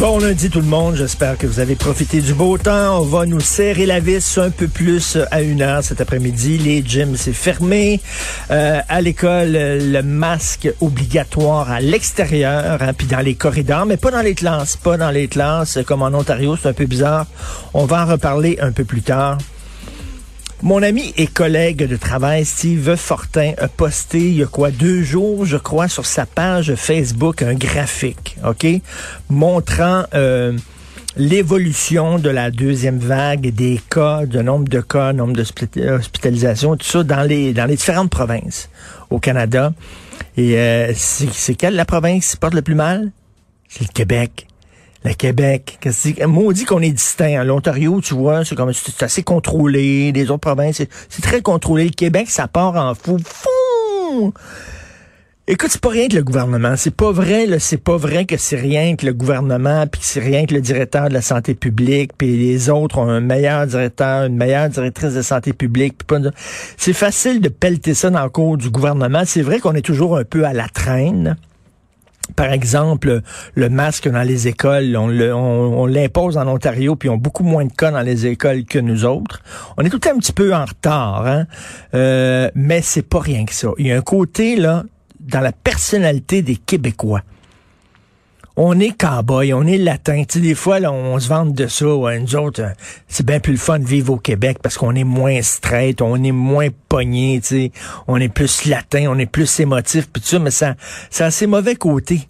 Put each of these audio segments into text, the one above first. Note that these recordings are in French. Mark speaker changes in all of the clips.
Speaker 1: Bon lundi tout le monde, j'espère que vous avez profité du beau temps. On va nous serrer la vis un peu plus à une heure cet après-midi. Les gyms, c'est fermé. Euh, à l'école, le masque obligatoire à l'extérieur, hein, puis dans les corridors, mais pas dans les classes, pas dans les classes, comme en Ontario, c'est un peu bizarre. On va en reparler un peu plus tard. Mon ami et collègue de travail, Steve Fortin, a posté il y a quoi, deux jours, je crois, sur sa page Facebook, un graphique, OK, montrant euh, l'évolution de la deuxième vague des cas, de nombre de cas, nombre d'hospitalisations, tout ça dans les, dans les différentes provinces au Canada. Et euh, c'est quelle la province qui porte le plus mal? C'est le Québec le Québec. Maudit qu'on est distinct. Hein. L'Ontario, tu vois, c'est comme c'est assez contrôlé. Les autres provinces, c'est très contrôlé. Le Québec, ça part en fou. Fou! Écoute, c'est pas rien que le gouvernement. C'est pas vrai, c'est pas vrai que c'est rien que le gouvernement, puis c'est rien que le directeur de la santé publique, puis les autres ont un meilleur directeur, une meilleure directrice de santé publique. C'est facile de pelleter ça dans le cours du gouvernement. C'est vrai qu'on est toujours un peu à la traîne par exemple, le masque dans les écoles, on l'impose en Ontario, puis on beaucoup moins de cas dans les écoles que nous autres. On est tout un petit peu en retard, hein? Euh, mais c'est pas rien que ça. Il y a un côté, là, dans la personnalité des Québécois. On est cowboy, on est latin. Tu sais, des fois, là, on se vante de ça. Ouais, nous autres, euh, c'est bien plus le fun de vivre au Québec parce qu'on est moins straight, on est moins pogné, tu sais. On est plus latin, on est plus émotif, puis tout ça, mais ça, ça a ses mauvais côtés.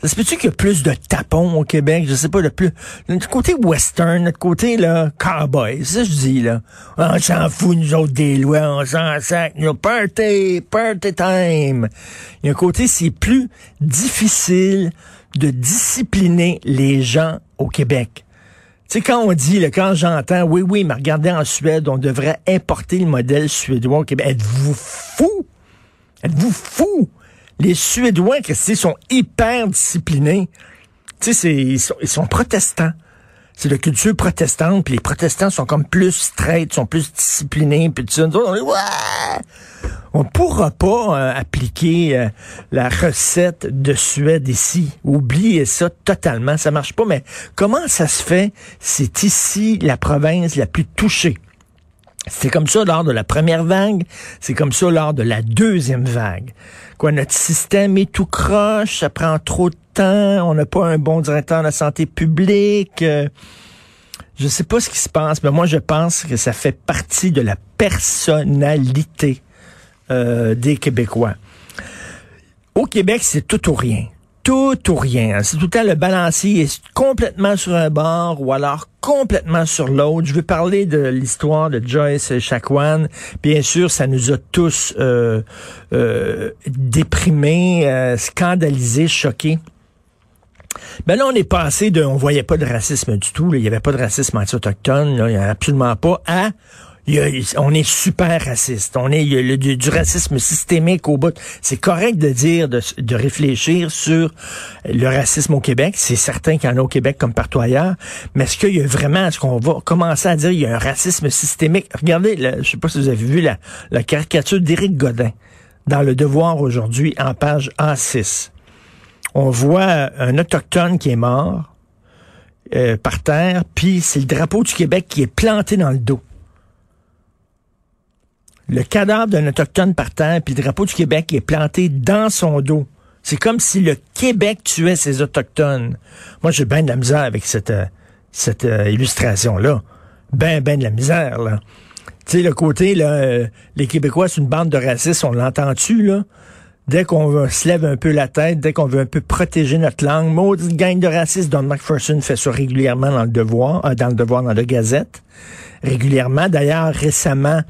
Speaker 1: Ça se peut-tu qu'il y a plus de tapons au Québec? Je sais pas, le plus. Notre côté western, notre côté, là, cowboy. C'est ça que je dis, là. On s'en fout, nous autres, des lois. On s'en sac. Nous, party, party time. Il y a un côté, c'est plus difficile de discipliner les gens au Québec. Tu sais, quand on dit, quand j'entends, oui, oui, mais regardez en Suède, on devrait importer le modèle suédois au Québec. Êtes-vous fou? Êtes-vous fou? Les Suédois, qu'est-ce sont hyper disciplinés. Tu sais, ils ils sont protestants c'est la culture protestante, puis les protestants sont comme plus straight, sont plus disciplinés, puis tout ça. on est, ouais! On pourra pas euh, appliquer euh, la recette de Suède ici. Oubliez ça totalement, ça marche pas. Mais comment ça se fait? C'est ici la province la plus touchée. C'est comme ça lors de la première vague, c'est comme ça lors de la deuxième vague. Quoi, notre système est tout croche, ça prend trop de on n'a pas un bon directeur de la santé publique. Euh, je sais pas ce qui se passe, mais moi je pense que ça fait partie de la personnalité euh, des Québécois. Au Québec, c'est tout ou rien tout ou rien. C'est tout le temps le balancier est complètement sur un bord ou alors complètement sur l'autre. Je veux parler de l'histoire de Joyce Chacuan. Bien sûr, ça nous a tous euh, euh, déprimés, scandalisés, choqués. Ben là, on est passé de, on voyait pas de racisme du tout, il y avait pas de racisme anti-autochtone, il y a absolument pas, à on est super raciste. On est il y a du, racisme systémique au bout. C'est correct de dire, de, de, réfléchir sur le racisme au Québec. C'est certain qu'il y en a au Québec comme partout ailleurs. Mais est-ce qu'il y a vraiment, est-ce qu'on va commencer à dire il y a un racisme systémique? Regardez, je je sais pas si vous avez vu la, la caricature d'Éric Godin dans Le Devoir aujourd'hui en page A6. On voit un autochtone qui est mort euh, par terre, puis c'est le drapeau du Québec qui est planté dans le dos le cadavre d'un autochtone par terre, puis le drapeau du Québec est planté dans son dos. C'est comme si le Québec tuait ses autochtones. Moi, j'ai bien de la misère avec cette, euh, cette euh, illustration-là. Ben, ben de la misère, là. Tu sais, le côté, là, les Québécois, c'est une bande de racistes, on l'entend-tu, là? Dès qu'on se lève un peu la tête, dès qu'on veut un peu protéger notre langue, maudite gang de racistes, Don McPherson fait ça régulièrement dans le devoir, dans le devoir, dans la Gazette régulièrement. D'ailleurs, récemment,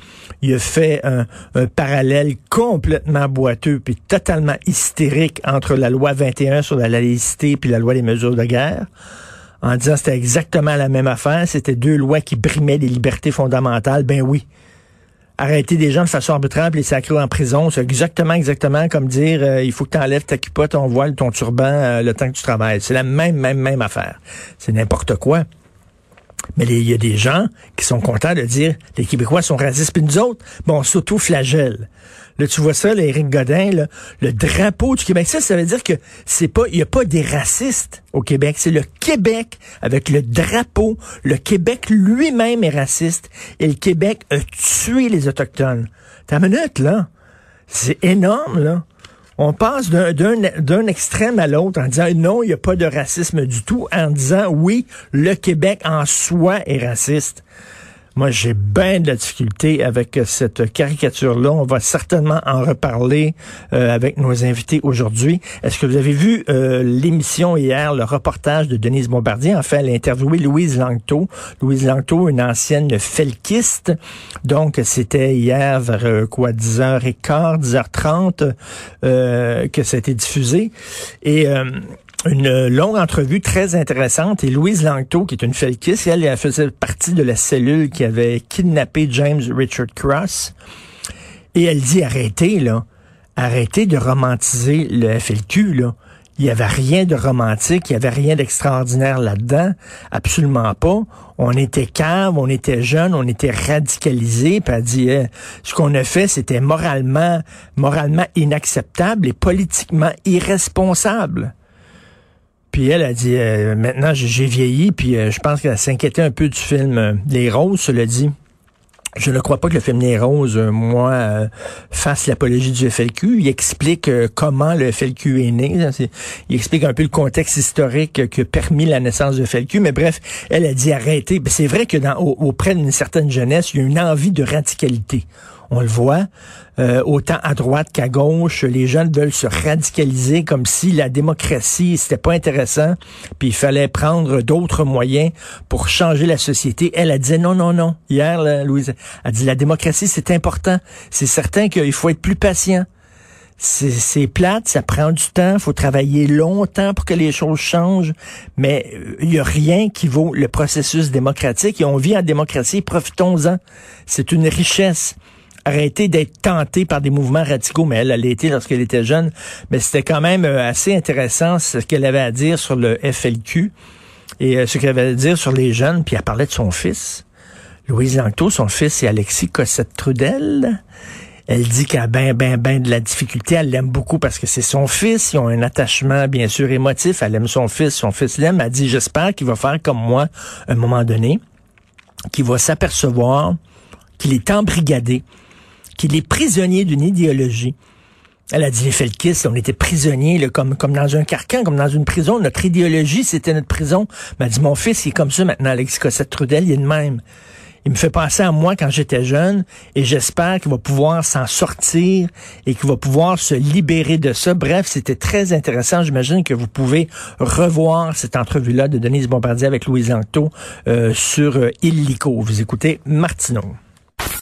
Speaker 1: il a fait un, parallèle complètement boiteux puis totalement hystérique entre la loi 21 sur la laïcité puis la loi des mesures de guerre en disant c'était exactement la même affaire, c'était deux lois qui brimaient les libertés fondamentales. Ben oui. Arrêter des gens de façon arbitraire et les sacrer en prison, c'est exactement, exactement comme dire euh, il faut que tu enlèves ta cupote, ton voile, ton turban euh, le temps que tu travailles. C'est la même, même, même affaire. C'est n'importe quoi. Mais il y a des gens qui sont contents de dire les Québécois sont racistes, puis nous autres, bon, s'auto-flagelle. Là, tu vois ça, là, Godin, là, le drapeau du Québec. Ça, ça veut dire que c'est pas, il y a pas des racistes au Québec. C'est le Québec avec le drapeau. Le Québec lui-même est raciste. Et le Québec a tué les Autochtones. T'as minute, là. C'est énorme, là. On passe d'un extrême à l'autre en disant non, il n'y a pas de racisme du tout, en disant oui, le Québec en soi est raciste. Moi, j'ai bien de la difficulté avec cette caricature-là. On va certainement en reparler euh, avec nos invités aujourd'hui. Est-ce que vous avez vu euh, l'émission hier, le reportage de Denise Bombardier? En fait, elle a interviewé Louise Langto. Louise Langto, une ancienne felkiste. Donc, c'était hier vers euh, quoi, 10h15, 10h30 que ça a été diffusé. Et une longue entrevue très intéressante et Louise Langto, qui est une felkiste, elle, elle faisait partie de la cellule qui avait kidnappé James Richard Cross. Et elle dit arrêtez, là. Arrêtez de romantiser le FLQ, là. Il n'y avait rien de romantique, il n'y avait rien d'extraordinaire là-dedans. Absolument pas. On était cave, on était jeune, on était radicalisé. Puis elle dit, eh, ce qu'on a fait, c'était moralement, moralement inacceptable et politiquement irresponsable. Puis elle a dit, euh, maintenant j'ai vieilli, puis euh, je pense qu'elle s'inquiétait un peu du film euh, Les Roses, cela dit. Je ne crois pas que le film Les Roses, moi, fasse l'apologie du FLQ. Il explique comment le FLQ est né. Il explique un peu le contexte historique qui a permis la naissance du FLQ. Mais bref, elle a dit arrêtez. Ben, c'est vrai que dans, auprès d'une certaine jeunesse, il y a une envie de radicalité. On le voit. Euh, autant à droite qu'à gauche, les jeunes veulent se radicaliser comme si la démocratie, c'était pas intéressant, puis il fallait prendre d'autres moyens pour changer la société. Elle a dit non, non, non. Hier, Louise a dit la démocratie, c'est important. C'est certain qu'il faut être plus patient. C'est plate, ça prend du temps, faut travailler longtemps pour que les choses changent, mais il n'y a rien qui vaut le processus démocratique et on vit en démocratie, profitons-en. C'est une richesse arrêter d'être tentée par des mouvements radicaux, mais elle, elle été lorsqu'elle était jeune. Mais c'était quand même euh, assez intéressant ce qu'elle avait à dire sur le FLQ et euh, ce qu'elle avait à dire sur les jeunes. Puis elle parlait de son fils. Louise Langto, son fils, c'est Alexis Cossette-Trudel. Elle dit qu'elle a ben, ben, ben de la difficulté. Elle l'aime beaucoup parce que c'est son fils. Ils ont un attachement, bien sûr, émotif. Elle aime son fils. Son fils l'aime. Elle dit, j'espère qu'il va faire comme moi, un moment donné, qu'il va s'apercevoir qu'il est embrigadé, qu'il est prisonnier d'une idéologie. Elle a dit les Felkis, on était prisonniers comme, dans un carcan, comme dans une prison. Notre idéologie, c'était notre prison. Elle dit, mon fils, il est comme ça maintenant, Alex Cossette-Trudel, il est de même. Il me fait penser à moi quand j'étais jeune et j'espère qu'il va pouvoir s'en sortir et qu'il va pouvoir se libérer de ça. Bref, c'était très intéressant. J'imagine que vous pouvez revoir cette entrevue-là de Denise Bombardier avec Louise Lanctot euh, sur euh, Illico. Vous écoutez Martineau.